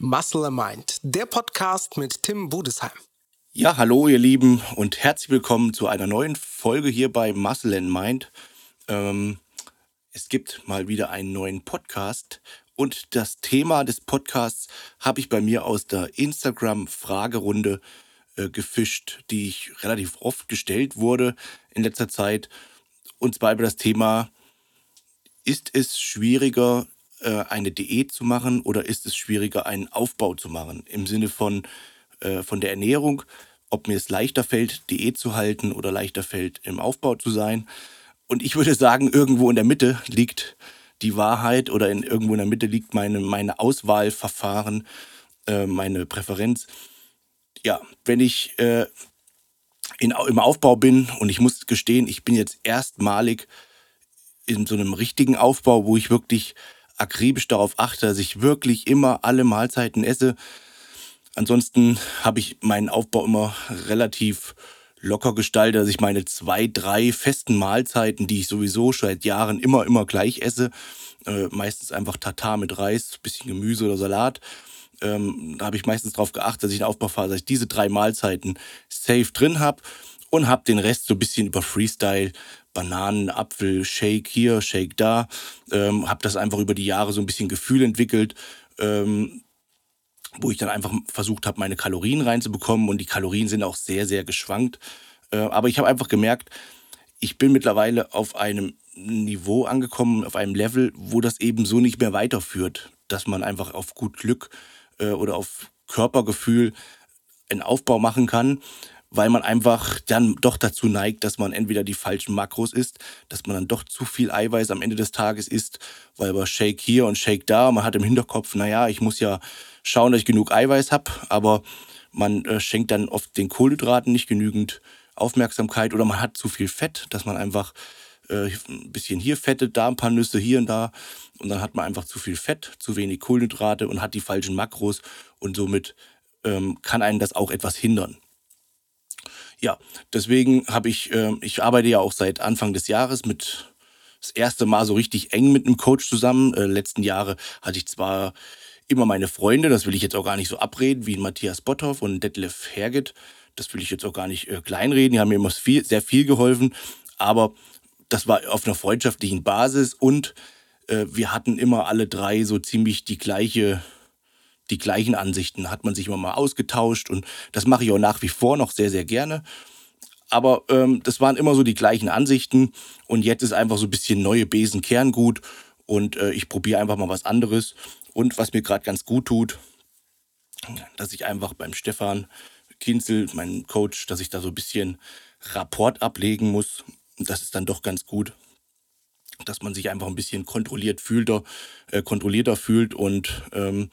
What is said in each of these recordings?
Muscle Mind, der Podcast mit Tim Budesheim. Ja, hallo ihr Lieben und herzlich willkommen zu einer neuen Folge hier bei Muscle and Mind. Ähm, es gibt mal wieder einen neuen Podcast und das Thema des Podcasts habe ich bei mir aus der Instagram-Fragerunde äh, gefischt, die ich relativ oft gestellt wurde in letzter Zeit. Und zwar über das Thema, ist es schwieriger, eine Diät zu machen oder ist es schwieriger, einen Aufbau zu machen? Im Sinne von, äh, von der Ernährung, ob mir es leichter fällt, Diät zu halten oder leichter fällt, im Aufbau zu sein. Und ich würde sagen, irgendwo in der Mitte liegt die Wahrheit oder in, irgendwo in der Mitte liegt meine, meine Auswahlverfahren, äh, meine Präferenz. Ja, wenn ich äh, in, im Aufbau bin und ich muss gestehen, ich bin jetzt erstmalig in so einem richtigen Aufbau, wo ich wirklich akribisch darauf achte, dass ich wirklich immer alle Mahlzeiten esse. Ansonsten habe ich meinen Aufbau immer relativ locker gestaltet, dass ich meine zwei, drei festen Mahlzeiten, die ich sowieso seit Jahren immer, immer gleich esse, äh, meistens einfach Tatar mit Reis, bisschen Gemüse oder Salat. Ähm, da habe ich meistens darauf geachtet, dass ich in der Aufbauphase dass ich diese drei Mahlzeiten safe drin habe und habe den Rest so ein bisschen über Freestyle Bananen, Apfel, Shake hier, Shake da. Ähm, habe das einfach über die Jahre so ein bisschen Gefühl entwickelt, ähm, wo ich dann einfach versucht habe, meine Kalorien reinzubekommen. Und die Kalorien sind auch sehr, sehr geschwankt. Äh, aber ich habe einfach gemerkt, ich bin mittlerweile auf einem Niveau angekommen, auf einem Level, wo das eben so nicht mehr weiterführt, dass man einfach auf gut Glück äh, oder auf Körpergefühl einen Aufbau machen kann weil man einfach dann doch dazu neigt, dass man entweder die falschen Makros isst, dass man dann doch zu viel Eiweiß am Ende des Tages isst, weil aber Shake hier und Shake da, man hat im Hinterkopf, naja, ich muss ja schauen, dass ich genug Eiweiß habe, aber man äh, schenkt dann oft den Kohlenhydraten nicht genügend Aufmerksamkeit oder man hat zu viel Fett, dass man einfach äh, ein bisschen hier fettet, da ein paar Nüsse, hier und da und dann hat man einfach zu viel Fett, zu wenig Kohlenhydrate und hat die falschen Makros und somit ähm, kann einen das auch etwas hindern. Ja, deswegen habe ich, äh, ich arbeite ja auch seit Anfang des Jahres mit das erste Mal so richtig eng mit einem Coach zusammen. Äh, letzten Jahre hatte ich zwar immer meine Freunde, das will ich jetzt auch gar nicht so abreden, wie Matthias Botthoff und Detlef Herget. Das will ich jetzt auch gar nicht äh, kleinreden. Die haben mir immer viel, sehr viel geholfen. Aber das war auf einer freundschaftlichen Basis und äh, wir hatten immer alle drei so ziemlich die gleiche die gleichen Ansichten, hat man sich immer mal ausgetauscht und das mache ich auch nach wie vor noch sehr, sehr gerne. Aber ähm, das waren immer so die gleichen Ansichten und jetzt ist einfach so ein bisschen neue Besen Kerngut und äh, ich probiere einfach mal was anderes. Und was mir gerade ganz gut tut, dass ich einfach beim Stefan Kinzel, meinem Coach, dass ich da so ein bisschen Rapport ablegen muss. Das ist dann doch ganz gut, dass man sich einfach ein bisschen kontrolliert fühlt, äh, kontrollierter fühlt und ähm,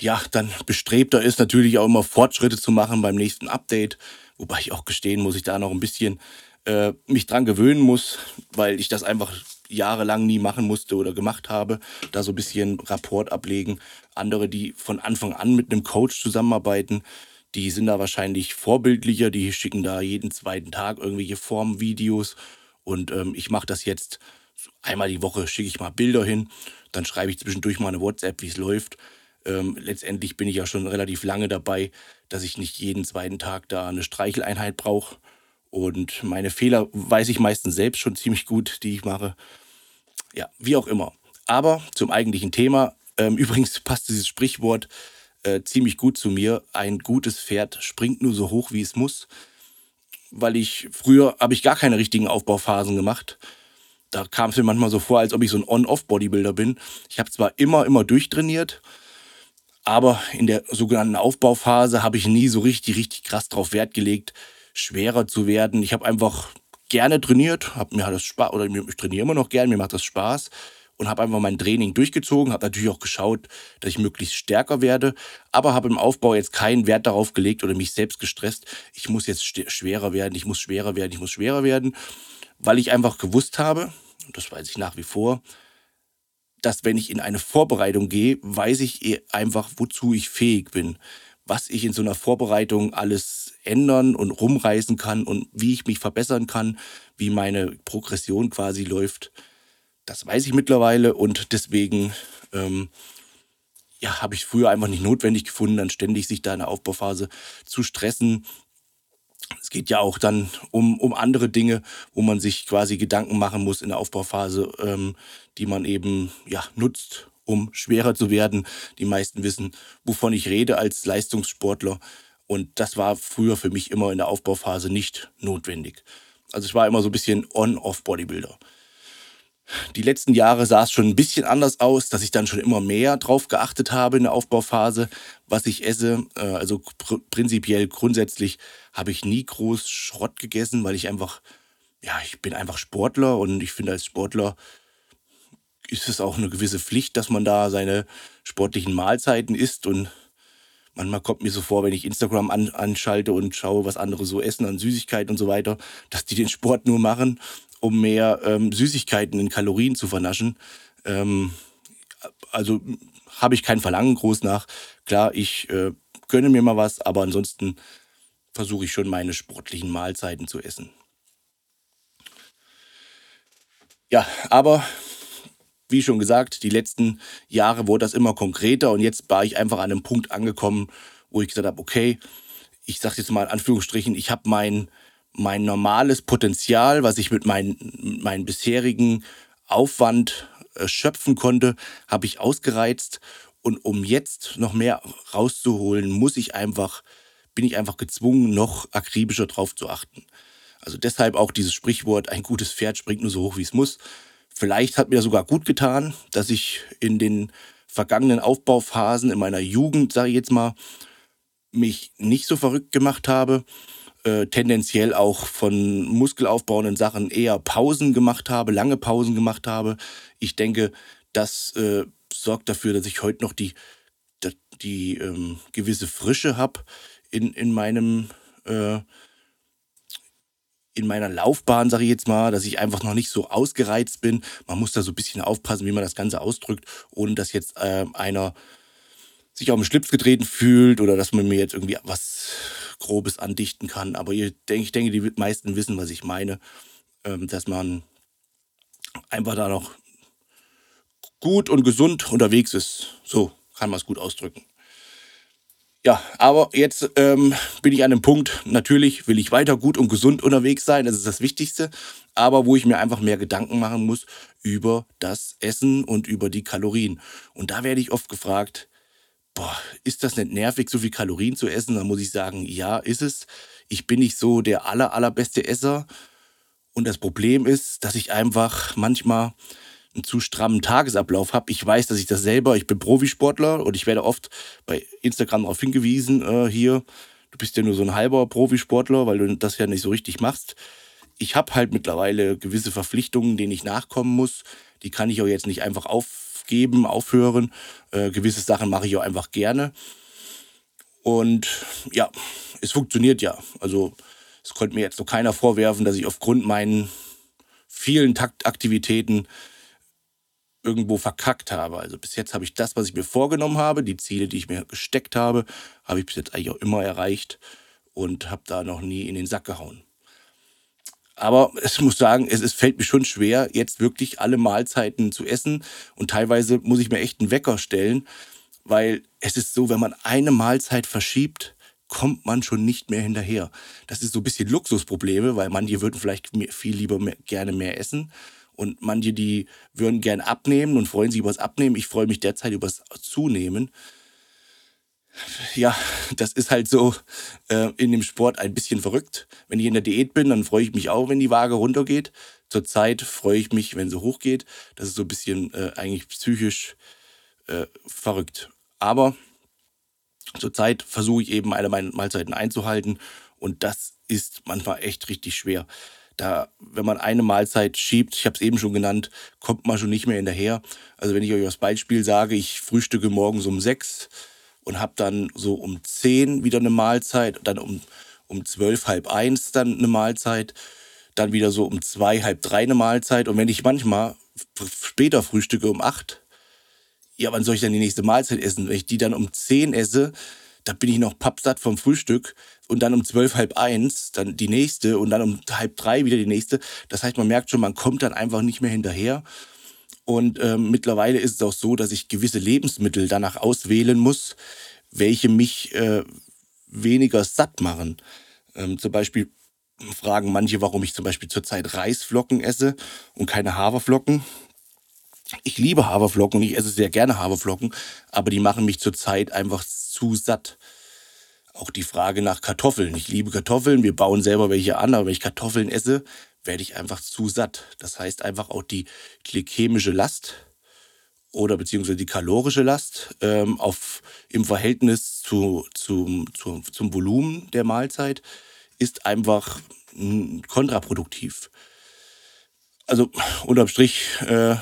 ja, dann bestrebter ist, natürlich auch immer Fortschritte zu machen beim nächsten Update. Wobei ich auch gestehen muss, ich da noch ein bisschen äh, mich dran gewöhnen muss, weil ich das einfach jahrelang nie machen musste oder gemacht habe. Da so ein bisschen Rapport ablegen. Andere, die von Anfang an mit einem Coach zusammenarbeiten, die sind da wahrscheinlich vorbildlicher. Die schicken da jeden zweiten Tag irgendwelche Formvideos. Und ähm, ich mache das jetzt einmal die Woche, schicke ich mal Bilder hin. Dann schreibe ich zwischendurch mal eine WhatsApp, wie es läuft ähm, letztendlich bin ich ja schon relativ lange dabei, dass ich nicht jeden zweiten Tag da eine Streicheleinheit brauche. Und meine Fehler weiß ich meistens selbst schon ziemlich gut, die ich mache. Ja, wie auch immer. Aber zum eigentlichen Thema. Ähm, übrigens passt dieses Sprichwort äh, ziemlich gut zu mir. Ein gutes Pferd springt nur so hoch, wie es muss. Weil ich früher habe ich gar keine richtigen Aufbauphasen gemacht. Da kam es mir manchmal so vor, als ob ich so ein On-Off-Bodybuilder bin. Ich habe zwar immer, immer durchtrainiert, aber in der sogenannten Aufbauphase habe ich nie so richtig, richtig krass drauf Wert gelegt, schwerer zu werden. Ich habe einfach gerne trainiert, habe mir das Spaß, oder ich trainiere immer noch gerne, mir macht das Spaß und habe einfach mein Training durchgezogen, habe natürlich auch geschaut, dass ich möglichst stärker werde, aber habe im Aufbau jetzt keinen Wert darauf gelegt oder mich selbst gestresst, ich muss jetzt schwerer werden, ich muss schwerer werden, ich muss schwerer werden, weil ich einfach gewusst habe, und das weiß ich nach wie vor, dass wenn ich in eine Vorbereitung gehe, weiß ich eh einfach, wozu ich fähig bin, was ich in so einer Vorbereitung alles ändern und rumreißen kann und wie ich mich verbessern kann, wie meine Progression quasi läuft. Das weiß ich mittlerweile und deswegen ähm, ja, habe ich früher einfach nicht notwendig gefunden, dann ständig sich da in der Aufbauphase zu stressen. Es geht ja auch dann um, um andere Dinge, wo man sich quasi Gedanken machen muss in der Aufbauphase, ähm, die man eben ja, nutzt, um schwerer zu werden. Die meisten wissen, wovon ich rede als Leistungssportler. Und das war früher für mich immer in der Aufbauphase nicht notwendig. Also ich war immer so ein bisschen On-Off-Bodybuilder. Die letzten Jahre sah es schon ein bisschen anders aus, dass ich dann schon immer mehr drauf geachtet habe in der Aufbauphase, was ich esse. Äh, also pr prinzipiell, grundsätzlich habe ich nie groß Schrott gegessen, weil ich einfach, ja, ich bin einfach Sportler und ich finde als Sportler ist es auch eine gewisse Pflicht, dass man da seine sportlichen Mahlzeiten isst und manchmal kommt mir so vor, wenn ich Instagram an, anschalte und schaue, was andere so essen an Süßigkeiten und so weiter, dass die den Sport nur machen um mehr ähm, Süßigkeiten in Kalorien zu vernaschen. Ähm, also habe ich kein Verlangen groß nach. Klar, ich äh, gönne mir mal was, aber ansonsten versuche ich schon meine sportlichen Mahlzeiten zu essen. Ja, aber wie schon gesagt, die letzten Jahre wurde das immer konkreter und jetzt war ich einfach an einem Punkt angekommen, wo ich gesagt habe, okay, ich sage jetzt mal in Anführungsstrichen, ich habe mein mein normales Potenzial, was ich mit meinem mein bisherigen Aufwand äh, schöpfen konnte, habe ich ausgereizt. Und um jetzt noch mehr rauszuholen, muss ich einfach, bin ich einfach gezwungen, noch akribischer drauf zu achten. Also deshalb auch dieses Sprichwort, ein gutes Pferd springt nur so hoch, wie es muss. Vielleicht hat mir sogar gut getan, dass ich in den vergangenen Aufbauphasen in meiner Jugend, sage ich jetzt mal, mich nicht so verrückt gemacht habe äh, tendenziell auch von muskelaufbauenden Sachen eher Pausen gemacht habe, lange Pausen gemacht habe. Ich denke, das äh, sorgt dafür, dass ich heute noch die, die, ähm, gewisse Frische habe in, in meinem äh, in meiner Laufbahn, sage ich jetzt mal, dass ich einfach noch nicht so ausgereizt bin. Man muss da so ein bisschen aufpassen, wie man das Ganze ausdrückt, ohne dass jetzt äh, einer sich auf den Schlips getreten fühlt oder dass man mir jetzt irgendwie was Grobes andichten kann. Aber ich denke, die meisten wissen, was ich meine, ähm, dass man einfach da noch gut und gesund unterwegs ist. So kann man es gut ausdrücken. Ja, aber jetzt ähm, bin ich an dem Punkt, natürlich will ich weiter gut und gesund unterwegs sein, das ist das Wichtigste, aber wo ich mir einfach mehr Gedanken machen muss über das Essen und über die Kalorien. Und da werde ich oft gefragt, boah, ist das nicht nervig, so viel Kalorien zu essen? Dann muss ich sagen, ja, ist es. Ich bin nicht so der aller, allerbeste Esser. Und das Problem ist, dass ich einfach manchmal einen zu strammen Tagesablauf habe. Ich weiß, dass ich das selber, ich bin Profisportler und ich werde oft bei Instagram darauf hingewiesen, äh, hier, du bist ja nur so ein halber Profisportler, weil du das ja nicht so richtig machst. Ich habe halt mittlerweile gewisse Verpflichtungen, denen ich nachkommen muss. Die kann ich auch jetzt nicht einfach auf geben, aufhören. Äh, gewisse Sachen mache ich auch einfach gerne. Und ja, es funktioniert ja. Also es konnte mir jetzt noch keiner vorwerfen, dass ich aufgrund meinen vielen Taktaktivitäten irgendwo verkackt habe. Also bis jetzt habe ich das, was ich mir vorgenommen habe, die Ziele, die ich mir gesteckt habe, habe ich bis jetzt eigentlich auch immer erreicht und habe da noch nie in den Sack gehauen. Aber es muss sagen, es, es fällt mir schon schwer, jetzt wirklich alle Mahlzeiten zu essen. Und teilweise muss ich mir echt einen Wecker stellen, weil es ist so, wenn man eine Mahlzeit verschiebt, kommt man schon nicht mehr hinterher. Das ist so ein bisschen Luxusprobleme, weil manche würden vielleicht viel lieber mehr, gerne mehr essen. Und manche, die würden gern abnehmen und freuen sich über das Abnehmen. Ich freue mich derzeit über das Zunehmen ja, das ist halt so äh, in dem Sport ein bisschen verrückt. Wenn ich in der Diät bin, dann freue ich mich auch, wenn die Waage runtergeht. Zurzeit freue ich mich, wenn sie hochgeht. Das ist so ein bisschen äh, eigentlich psychisch äh, verrückt. Aber zurzeit versuche ich eben alle meine Mahlzeiten einzuhalten und das ist manchmal echt richtig schwer. Da, wenn man eine Mahlzeit schiebt, ich habe es eben schon genannt, kommt man schon nicht mehr hinterher. Also wenn ich euch das Beispiel sage, ich frühstücke morgens um sechs, und habe dann so um 10 wieder eine Mahlzeit, dann um, um 12, halb eins dann eine Mahlzeit, dann wieder so um 2, halb drei eine Mahlzeit. Und wenn ich manchmal später frühstücke um 8, ja, wann soll ich dann die nächste Mahlzeit essen? Wenn ich die dann um 10 esse, da bin ich noch pappsatt vom Frühstück und dann um zwölf, halb eins, dann die nächste und dann um halb drei wieder die nächste. Das heißt, man merkt schon, man kommt dann einfach nicht mehr hinterher. Und äh, mittlerweile ist es auch so, dass ich gewisse Lebensmittel danach auswählen muss, welche mich äh, weniger satt machen. Ähm, zum Beispiel fragen manche, warum ich zum Beispiel zurzeit Reisflocken esse und keine Haferflocken. Ich liebe Haferflocken und ich esse sehr gerne Haferflocken, aber die machen mich zurzeit einfach zu satt. Auch die Frage nach Kartoffeln. Ich liebe Kartoffeln, wir bauen selber welche an, aber wenn ich Kartoffeln esse, werde ich einfach zu satt. Das heißt einfach auch die glykämische Last oder beziehungsweise die kalorische Last ähm, auf, im Verhältnis zu, zu, zu, zum Volumen der Mahlzeit ist einfach hm, kontraproduktiv. Also unterm Strich, äh,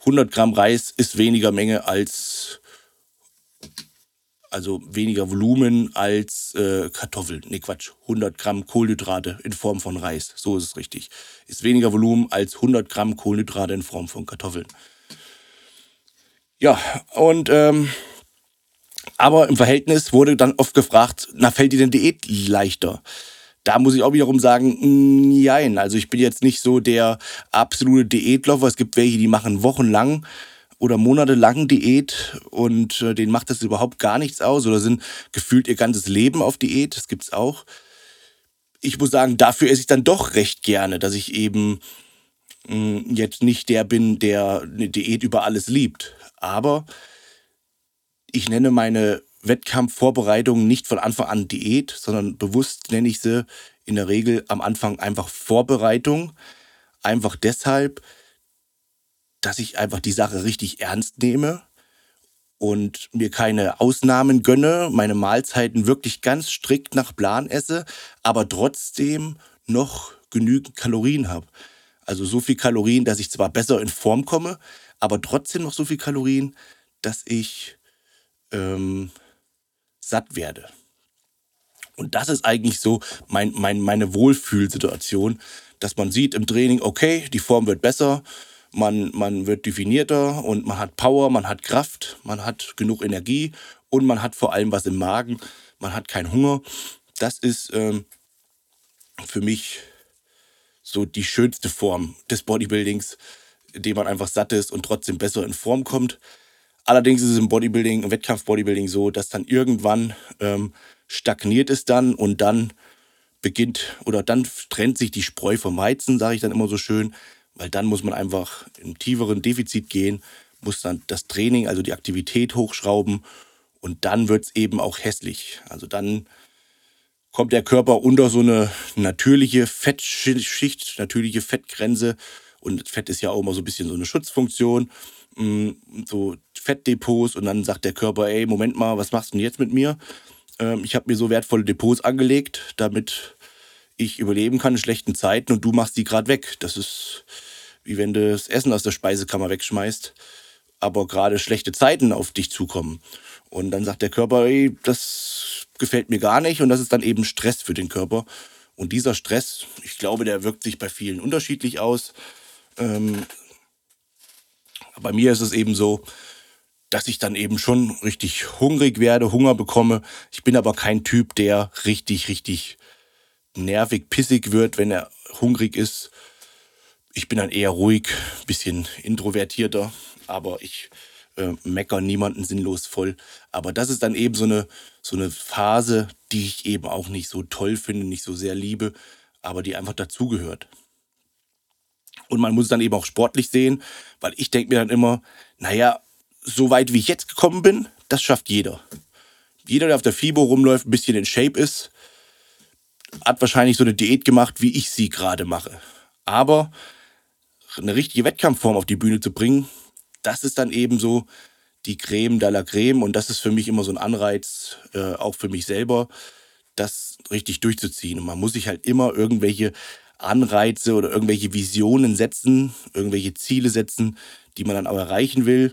100 Gramm Reis ist weniger Menge als, also weniger Volumen als äh, Kartoffeln. Ne, Quatsch, 100 Gramm Kohlenhydrate in Form von Reis, so ist es richtig. Ist weniger Volumen als 100 Gramm Kohlenhydrate in Form von Kartoffeln. Ja, und ähm, aber im Verhältnis wurde dann oft gefragt, na, fällt dir denn Diät leichter? Da muss ich auch wiederum sagen, nein. Also ich bin jetzt nicht so der absolute Diätläufer. Es gibt welche, die machen wochenlang oder monatelang Diät und äh, denen macht das überhaupt gar nichts aus oder sind gefühlt ihr ganzes Leben auf Diät. Das gibt's auch. Ich muss sagen, dafür esse ich dann doch recht gerne, dass ich eben mh, jetzt nicht der bin, der eine Diät über alles liebt. Aber ich nenne meine Wettkampfvorbereitungen nicht von Anfang an Diät, sondern bewusst nenne ich sie in der Regel am Anfang einfach Vorbereitung. Einfach deshalb, dass ich einfach die Sache richtig ernst nehme und mir keine Ausnahmen gönne, meine Mahlzeiten wirklich ganz strikt nach Plan esse, aber trotzdem noch genügend Kalorien habe. Also so viel Kalorien, dass ich zwar besser in Form komme, aber trotzdem noch so viel Kalorien, dass ich ähm, satt werde. Und das ist eigentlich so mein, mein, meine Wohlfühlsituation, dass man sieht im Training, okay, die Form wird besser, man, man wird definierter und man hat Power, man hat Kraft, man hat genug Energie und man hat vor allem was im Magen, man hat keinen Hunger. Das ist ähm, für mich so die schönste Form des Bodybuildings, indem man einfach satt ist und trotzdem besser in Form kommt. Allerdings ist es im Bodybuilding, im Wettkampf-Bodybuilding so, dass dann irgendwann ähm, stagniert es dann und dann beginnt oder dann trennt sich die Spreu vom Weizen, sage ich dann immer so schön, weil dann muss man einfach im tieferen Defizit gehen, muss dann das Training, also die Aktivität hochschrauben und dann wird es eben auch hässlich. Also dann kommt der Körper unter so eine natürliche Fettschicht, natürliche Fettgrenze und Fett ist ja auch immer so ein bisschen so eine Schutzfunktion, mm, so Fettdepots und dann sagt der Körper, ey, Moment mal, was machst du denn jetzt mit mir? Ähm, ich habe mir so wertvolle Depots angelegt, damit ich überleben kann in schlechten Zeiten und du machst die gerade weg. Das ist wie wenn du das Essen aus der Speisekammer wegschmeißt, aber gerade schlechte Zeiten auf dich zukommen. Und dann sagt der Körper, ey, das gefällt mir gar nicht und das ist dann eben Stress für den Körper. Und dieser Stress, ich glaube, der wirkt sich bei vielen unterschiedlich aus. Ähm, bei mir ist es eben so, dass ich dann eben schon richtig hungrig werde, Hunger bekomme. Ich bin aber kein Typ, der richtig, richtig nervig, pissig wird, wenn er hungrig ist. Ich bin dann eher ruhig, bisschen introvertierter, aber ich äh, meckere niemanden sinnlos voll. Aber das ist dann eben so eine, so eine Phase, die ich eben auch nicht so toll finde, nicht so sehr liebe, aber die einfach dazugehört. Und man muss es dann eben auch sportlich sehen, weil ich denke mir dann immer, naja, so weit wie ich jetzt gekommen bin, das schafft jeder. Jeder, der auf der FIBO rumläuft, ein bisschen in Shape ist, hat wahrscheinlich so eine Diät gemacht, wie ich sie gerade mache. Aber eine richtige Wettkampfform auf die Bühne zu bringen, das ist dann eben so die Creme de la Creme und das ist für mich immer so ein Anreiz, äh, auch für mich selber, das richtig durchzuziehen. Und man muss sich halt immer irgendwelche Anreize oder irgendwelche Visionen setzen, irgendwelche Ziele setzen, die man dann auch erreichen will.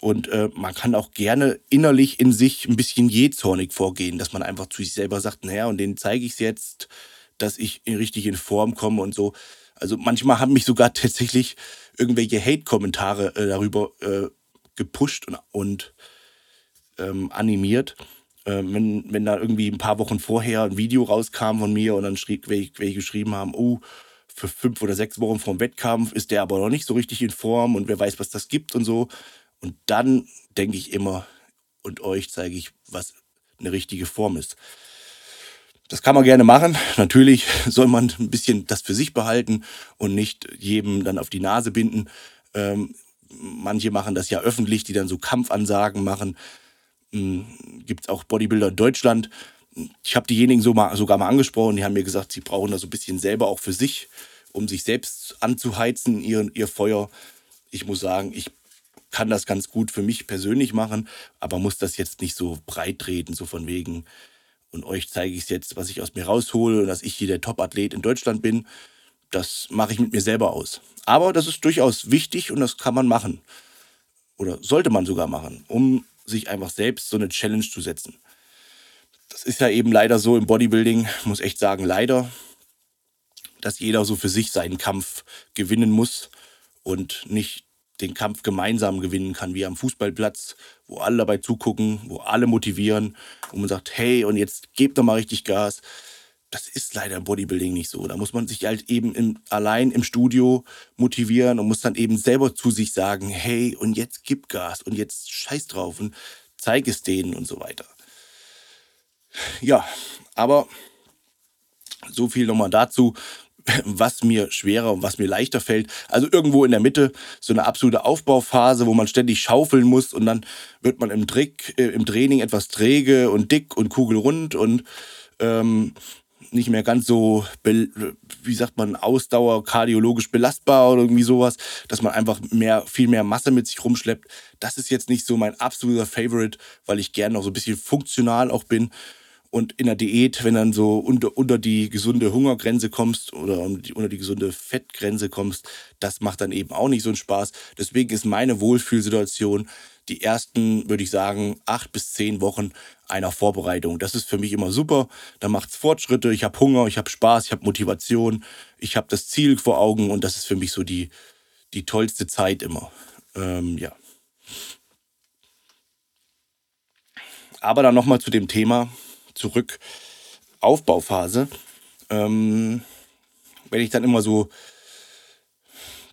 Und äh, man kann auch gerne innerlich in sich ein bisschen jähzornig vorgehen, dass man einfach zu sich selber sagt, naja, und denen zeige ich es jetzt, dass ich richtig in Form komme und so. Also manchmal haben mich sogar tatsächlich irgendwelche Hate-Kommentare äh, darüber äh, gepusht und, und ähm, animiert. Äh, wenn, wenn da irgendwie ein paar Wochen vorher ein Video rauskam von mir und dann schrieb, welche, welche geschrieben haben, oh, für fünf oder sechs Wochen vorm Wettkampf ist der aber noch nicht so richtig in Form und wer weiß, was das gibt und so. Und dann denke ich immer, und euch zeige ich, was eine richtige Form ist. Das kann man gerne machen. Natürlich soll man ein bisschen das für sich behalten und nicht jedem dann auf die Nase binden. Ähm, manche machen das ja öffentlich, die dann so Kampfansagen machen. Hm, Gibt es auch Bodybuilder in Deutschland. Ich habe diejenigen so mal, sogar mal angesprochen, die haben mir gesagt, sie brauchen das so ein bisschen selber auch für sich, um sich selbst anzuheizen, ihr, ihr Feuer. Ich muss sagen, ich kann das ganz gut für mich persönlich machen, aber muss das jetzt nicht so breit treten, so von wegen. Und euch zeige ich jetzt, was ich aus mir raushole und dass ich hier der Top-Athlet in Deutschland bin. Das mache ich mit mir selber aus. Aber das ist durchaus wichtig und das kann man machen. Oder sollte man sogar machen, um sich einfach selbst so eine Challenge zu setzen. Das ist ja eben leider so im Bodybuilding, muss echt sagen, leider, dass jeder so für sich seinen Kampf gewinnen muss und nicht den Kampf gemeinsam gewinnen kann, wie am Fußballplatz, wo alle dabei zugucken, wo alle motivieren, wo man sagt, hey, und jetzt gebt doch mal richtig Gas. Das ist leider im Bodybuilding nicht so. Da muss man sich halt eben im, allein im Studio motivieren und muss dann eben selber zu sich sagen, hey, und jetzt gib Gas und jetzt scheiß drauf und zeig es denen und so weiter. Ja, aber so viel nochmal dazu was mir schwerer und was mir leichter fällt. Also irgendwo in der Mitte so eine absolute Aufbauphase, wo man ständig schaufeln muss und dann wird man im, Trick, äh, im Training etwas träge und dick und kugelrund und ähm, nicht mehr ganz so, wie sagt man, Ausdauer, kardiologisch belastbar oder irgendwie sowas, dass man einfach mehr, viel mehr Masse mit sich rumschleppt. Das ist jetzt nicht so mein absoluter Favorite, weil ich gerne noch so ein bisschen funktional auch bin und in der Diät, wenn dann so unter, unter die gesunde Hungergrenze kommst oder unter die gesunde Fettgrenze kommst, das macht dann eben auch nicht so einen Spaß. Deswegen ist meine Wohlfühlsituation die ersten, würde ich sagen, acht bis zehn Wochen einer Vorbereitung. Das ist für mich immer super. Da macht es Fortschritte. Ich habe Hunger, ich habe Spaß, ich habe Motivation, ich habe das Ziel vor Augen und das ist für mich so die, die tollste Zeit immer. Ähm, ja. Aber dann nochmal zu dem Thema, zurück, Aufbauphase, ähm, wenn ich dann immer so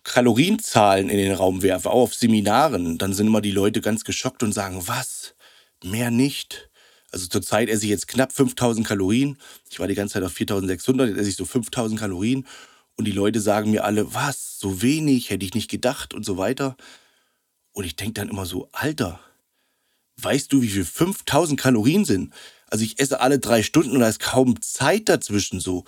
Kalorienzahlen in den Raum werfe, auch auf Seminaren, dann sind immer die Leute ganz geschockt und sagen, was? Mehr nicht? Also zurzeit esse ich jetzt knapp 5000 Kalorien. Ich war die ganze Zeit auf 4600, jetzt esse ich so 5000 Kalorien. Und die Leute sagen mir alle, was? So wenig? Hätte ich nicht gedacht und so weiter. Und ich denke dann immer so, Alter, weißt du, wie viel 5000 Kalorien sind? Also ich esse alle drei Stunden und da ist kaum Zeit dazwischen so.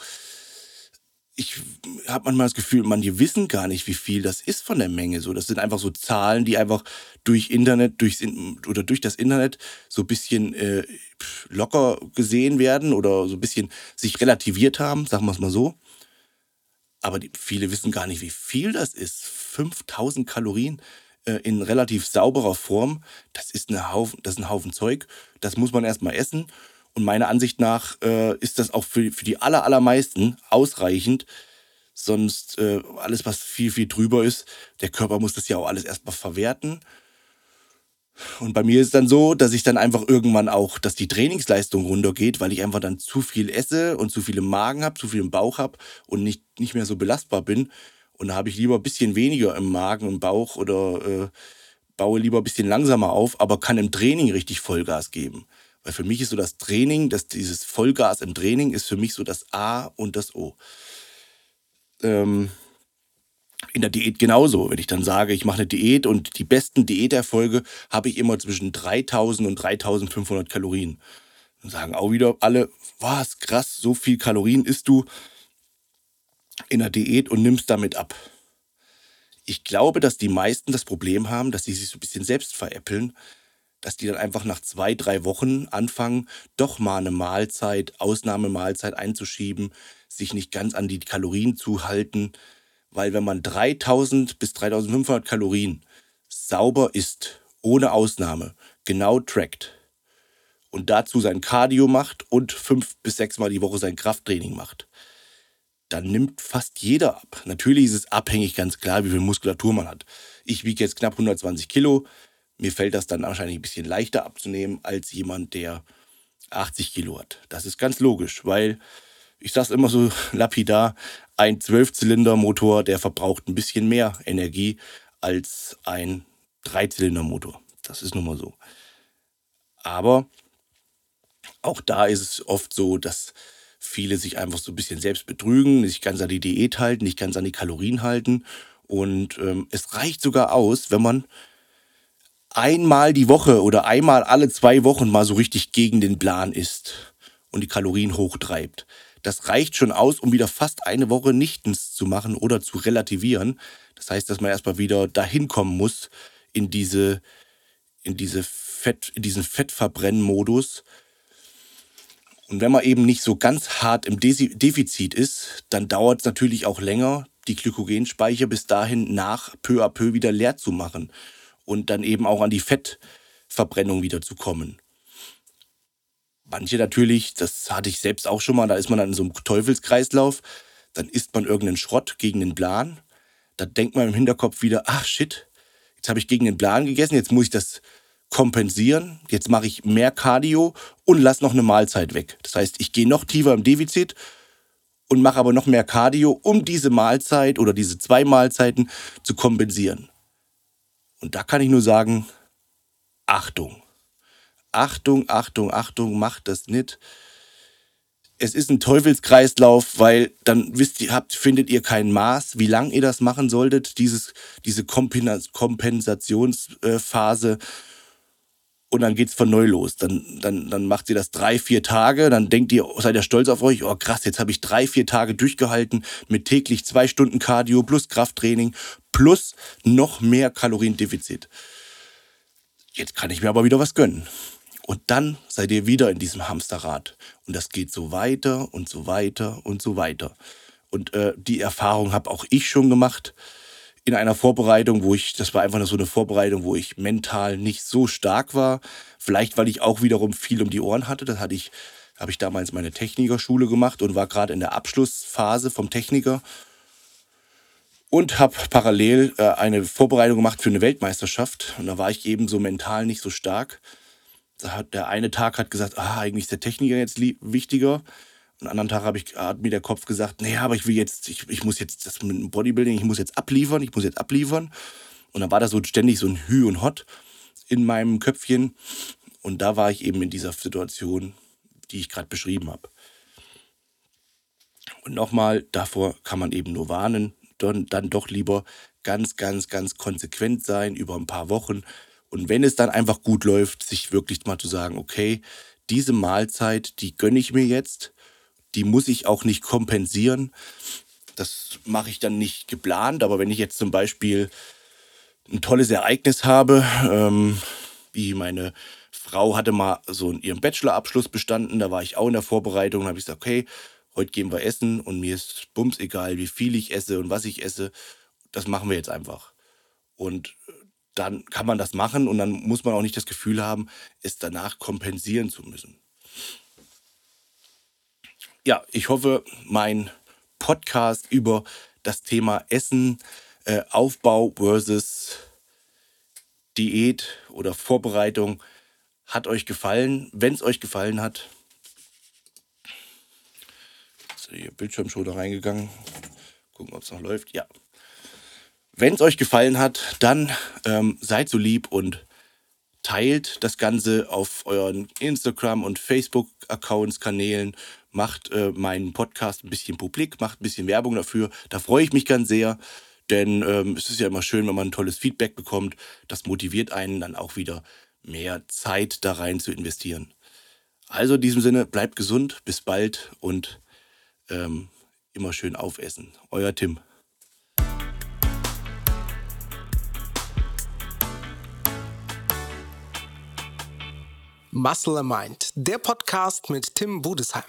Ich habe manchmal das Gefühl, manche wissen gar nicht, wie viel das ist von der Menge. So, das sind einfach so Zahlen, die einfach durch Internet, durchs, oder durch das Internet so ein bisschen äh, locker gesehen werden oder so ein bisschen sich relativiert haben, sagen wir es mal so. Aber die, viele wissen gar nicht, wie viel das ist. 5000 Kalorien äh, in relativ sauberer Form, das ist, eine Haufen, das ist ein Haufen Zeug. Das muss man erstmal essen. Und meiner Ansicht nach äh, ist das auch für, für die aller, allermeisten ausreichend. Sonst äh, alles, was viel, viel drüber ist, der Körper muss das ja auch alles erstmal verwerten. Und bei mir ist es dann so, dass ich dann einfach irgendwann auch, dass die Trainingsleistung runtergeht, weil ich einfach dann zu viel esse und zu viel im Magen habe, zu viel im Bauch habe und nicht, nicht mehr so belastbar bin. Und da habe ich lieber ein bisschen weniger im Magen und Bauch oder äh, baue lieber ein bisschen langsamer auf, aber kann im Training richtig Vollgas geben. Weil für mich ist so das Training, dass dieses Vollgas im Training ist für mich so das A und das O. Ähm, in der Diät genauso. Wenn ich dann sage, ich mache eine Diät und die besten Diäterfolge habe ich immer zwischen 3000 und 3500 Kalorien. Dann sagen auch wieder alle, was krass, so viel Kalorien isst du in der Diät und nimmst damit ab. Ich glaube, dass die meisten das Problem haben, dass sie sich so ein bisschen selbst veräppeln, dass die dann einfach nach zwei, drei Wochen anfangen, doch mal eine Mahlzeit, Ausnahmemahlzeit einzuschieben, sich nicht ganz an die Kalorien zu halten, weil wenn man 3000 bis 3500 Kalorien sauber isst, ohne Ausnahme, genau trackt und dazu sein Cardio macht und fünf bis sechs Mal die Woche sein Krafttraining macht, dann nimmt fast jeder ab. Natürlich ist es abhängig, ganz klar, wie viel Muskulatur man hat. Ich wiege jetzt knapp 120 Kilo. Mir fällt das dann wahrscheinlich ein bisschen leichter abzunehmen als jemand, der 80 Kilo hat. Das ist ganz logisch, weil ich sage es immer so lapidar, ein Zwölfzylindermotor, der verbraucht ein bisschen mehr Energie als ein Dreizylindermotor. Das ist nun mal so. Aber auch da ist es oft so, dass viele sich einfach so ein bisschen selbst betrügen, nicht ganz an die Diät halten, nicht ganz an die Kalorien halten. Und ähm, es reicht sogar aus, wenn man einmal die Woche oder einmal alle zwei Wochen mal so richtig gegen den Plan isst und die Kalorien hochtreibt. Das reicht schon aus, um wieder fast eine Woche nichtens zu machen oder zu relativieren. Das heißt, dass man erstmal wieder dahin kommen muss in diese, in diese Fett, in diesen Fettverbrennmodus. Und wenn man eben nicht so ganz hart im Defizit ist, dann dauert es natürlich auch länger, die Glykogenspeicher bis dahin nach peu à peu wieder leer zu machen und dann eben auch an die Fettverbrennung wieder zu kommen. Manche natürlich, das hatte ich selbst auch schon mal, da ist man dann in so einem Teufelskreislauf, dann isst man irgendeinen Schrott gegen den Plan, da denkt man im Hinterkopf wieder, ach shit, jetzt habe ich gegen den Plan gegessen, jetzt muss ich das kompensieren, jetzt mache ich mehr Cardio und lasse noch eine Mahlzeit weg. Das heißt, ich gehe noch tiefer im Defizit und mache aber noch mehr Cardio, um diese Mahlzeit oder diese zwei Mahlzeiten zu kompensieren. Und da kann ich nur sagen, Achtung. Achtung, Achtung, Achtung, macht das nicht. Es ist ein Teufelskreislauf, weil dann wisst ihr, habt, findet ihr kein Maß, wie lange ihr das machen solltet, dieses, diese Kompensationsphase. Und dann geht's von neu los. Dann, dann, dann macht ihr das drei, vier Tage. Dann denkt ihr, seid ihr stolz auf euch. Oh krass, jetzt habe ich drei, vier Tage durchgehalten mit täglich zwei Stunden Cardio plus Krafttraining plus noch mehr Kaloriendefizit. Jetzt kann ich mir aber wieder was gönnen. Und dann seid ihr wieder in diesem Hamsterrad. Und das geht so weiter und so weiter und so weiter. Und äh, die Erfahrung habe auch ich schon gemacht in einer Vorbereitung, wo ich, das war einfach nur so eine Vorbereitung, wo ich mental nicht so stark war. Vielleicht, weil ich auch wiederum viel um die Ohren hatte. Das hatte ich, habe ich damals meine Technikerschule gemacht und war gerade in der Abschlussphase vom Techniker und habe parallel äh, eine Vorbereitung gemacht für eine Weltmeisterschaft. Und da war ich eben so mental nicht so stark da hat der eine Tag hat gesagt, ah, eigentlich ist der Techniker jetzt wichtiger. Am anderen Tag habe ich, hat mir der Kopf gesagt, naja, aber ich will jetzt, ich, ich muss jetzt das mit dem Bodybuilding, ich muss jetzt abliefern, ich muss jetzt abliefern. Und dann war da so ständig so ein Hü und Hot in meinem Köpfchen. Und da war ich eben in dieser Situation, die ich gerade beschrieben habe. Und nochmal, davor kann man eben nur warnen, dann, dann doch lieber ganz, ganz, ganz konsequent sein über ein paar Wochen, und wenn es dann einfach gut läuft, sich wirklich mal zu sagen, okay, diese Mahlzeit, die gönne ich mir jetzt, die muss ich auch nicht kompensieren. Das mache ich dann nicht geplant, aber wenn ich jetzt zum Beispiel ein tolles Ereignis habe, ähm, wie meine Frau hatte mal so ihren Bachelorabschluss bestanden, da war ich auch in der Vorbereitung, habe ich gesagt, okay, heute gehen wir essen und mir ist bums egal, wie viel ich esse und was ich esse. Das machen wir jetzt einfach. Und dann kann man das machen und dann muss man auch nicht das Gefühl haben, es danach kompensieren zu müssen. Ja, ich hoffe, mein Podcast über das Thema Essen, äh, Aufbau versus Diät oder Vorbereitung hat euch gefallen. Wenn es euch gefallen hat, ist hier Bildschirmschoner reingegangen. Gucken, ob es noch läuft. Ja, wenn es euch gefallen hat, dann ähm, seid so lieb und teilt das Ganze auf euren Instagram- und Facebook-Accounts, Kanälen, macht äh, meinen Podcast ein bisschen publik, macht ein bisschen Werbung dafür. Da freue ich mich ganz sehr, denn ähm, es ist ja immer schön, wenn man ein tolles Feedback bekommt. Das motiviert einen dann auch wieder mehr Zeit da rein zu investieren. Also in diesem Sinne, bleibt gesund, bis bald und ähm, immer schön aufessen. Euer Tim. Muscle Mind, der Podcast mit Tim Budesheim.